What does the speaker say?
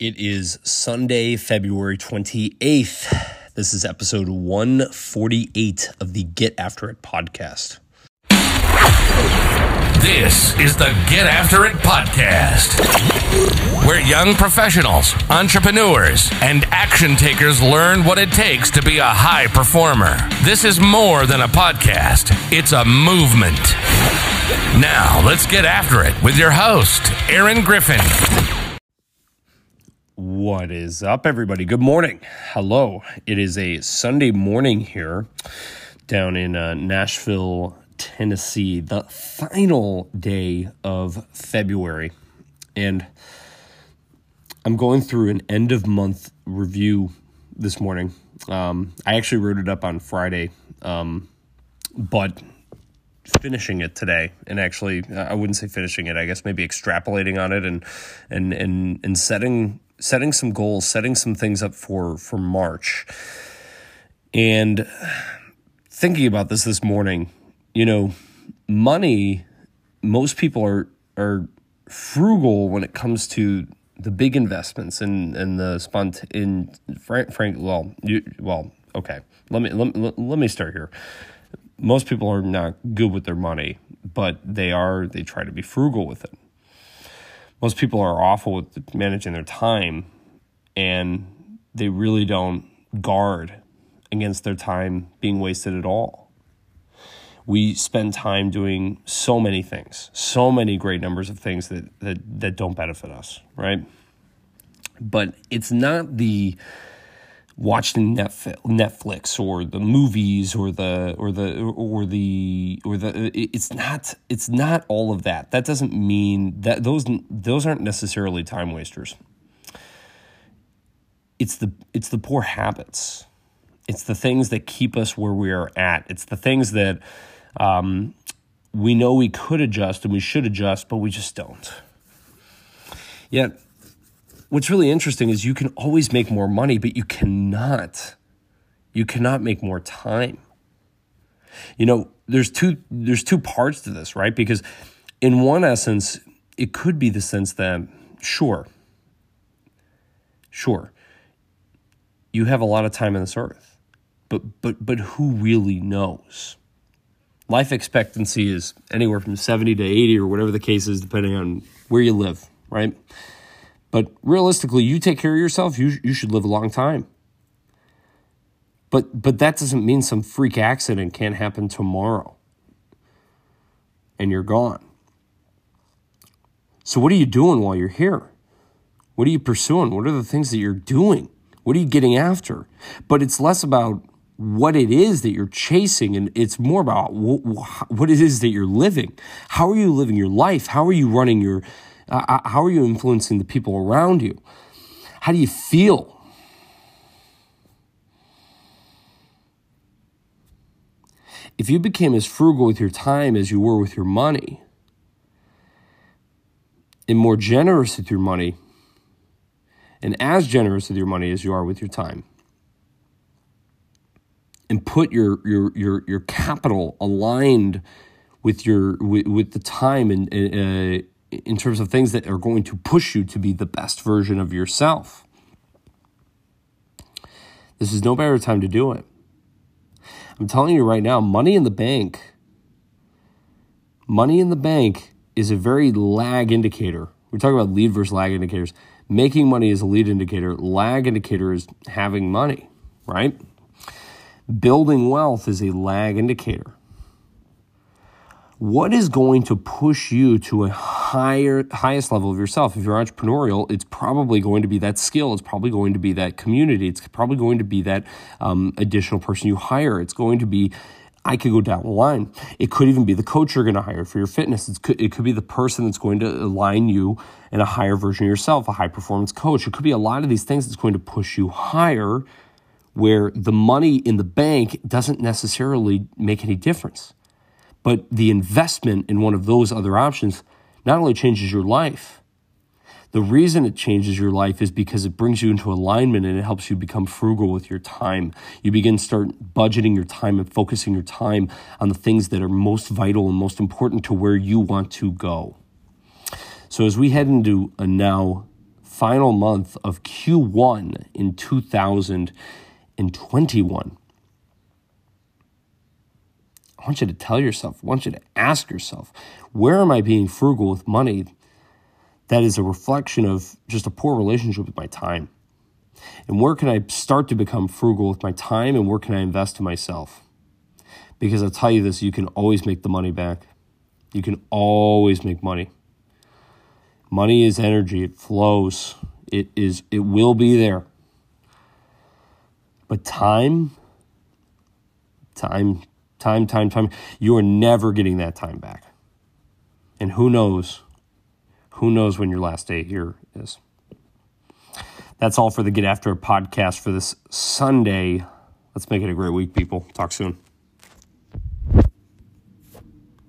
It is Sunday, February 28th. This is episode 148 of the Get After It podcast. This is the Get After It podcast, where young professionals, entrepreneurs, and action takers learn what it takes to be a high performer. This is more than a podcast, it's a movement. Now, let's get after it with your host, Aaron Griffin. What is up, everybody? Good morning. Hello. It is a Sunday morning here down in uh, Nashville, Tennessee, the final day of February. And I'm going through an end of month review this morning. Um, I actually wrote it up on Friday, um, but finishing it today and actually I wouldn't say finishing it I guess maybe extrapolating on it and and and and setting setting some goals, setting some things up for for March. And thinking about this this morning, you know, money most people are are frugal when it comes to the big investments and and the spont in frank frank well you well okay. Let me let, let me start here. Most people are not good with their money but they are they try to be frugal with it most people are awful with managing their time and they really don't guard against their time being wasted at all. We spend time doing so many things, so many great numbers of things that, that, that don't benefit us, right? But it's not the watching Netflix or the movies or the or the or the or the it's not it's not all of that. That doesn't mean that those those aren't necessarily time wasters. It's the it's the poor habits. It's the things that keep us where we are at. It's the things that um, we know we could adjust and we should adjust, but we just don't. Yet what's really interesting is you can always make more money, but you cannot. You cannot make more time. You know, there's two there's two parts to this, right? Because in one essence, it could be the sense that sure, sure, you have a lot of time on this earth, but but but who really knows? Life expectancy is anywhere from 70 to 80 or whatever the case is, depending on where you live, right? But realistically, you take care of yourself, you, you should live a long time. But, but that doesn't mean some freak accident can't happen tomorrow and you're gone. So, what are you doing while you're here? What are you pursuing? What are the things that you're doing? What are you getting after? But it's less about what it is that you're chasing and it's more about what it is that you're living. How are you living your life? How are you running your uh, how are you influencing the people around you? How do you feel? If you became as frugal with your time as you were with your money, and more generous with your money, and as generous with your money as you are with your time, and put your your your your capital aligned with your with, with the time and uh, in terms of things that are going to push you to be the best version of yourself. This is no better time to do it. I'm telling you right now, money in the bank, money in the bank is a very lag indicator. We're talking about lead versus lag indicators. Making money is a lead indicator, lag indicator is having money, right? Building wealth is a lag indicator what is going to push you to a higher highest level of yourself if you're entrepreneurial it's probably going to be that skill it's probably going to be that community it's probably going to be that um, additional person you hire it's going to be I could go down the line. It could even be the coach you're going to hire for your fitness. It's, it could be the person that's going to align you in a higher version of yourself, a high performance coach. It could be a lot of these things that's going to push you higher where the money in the bank doesn't necessarily make any difference. But the investment in one of those other options not only changes your life, the reason it changes your life is because it brings you into alignment and it helps you become frugal with your time. You begin to start budgeting your time and focusing your time on the things that are most vital and most important to where you want to go. So as we head into a now final month of Q1 in 2021. I want you to tell yourself, I want you to ask yourself, where am I being frugal with money that is a reflection of just a poor relationship with my time? And where can I start to become frugal with my time and where can I invest in myself? Because I'll tell you this, you can always make the money back. You can always make money. Money is energy, it flows. It is it will be there. But time time time time time you are never getting that time back. And who knows? Who knows when your last day here is? That's all for the Get After podcast for this Sunday. Let's make it a great week, people. Talk soon.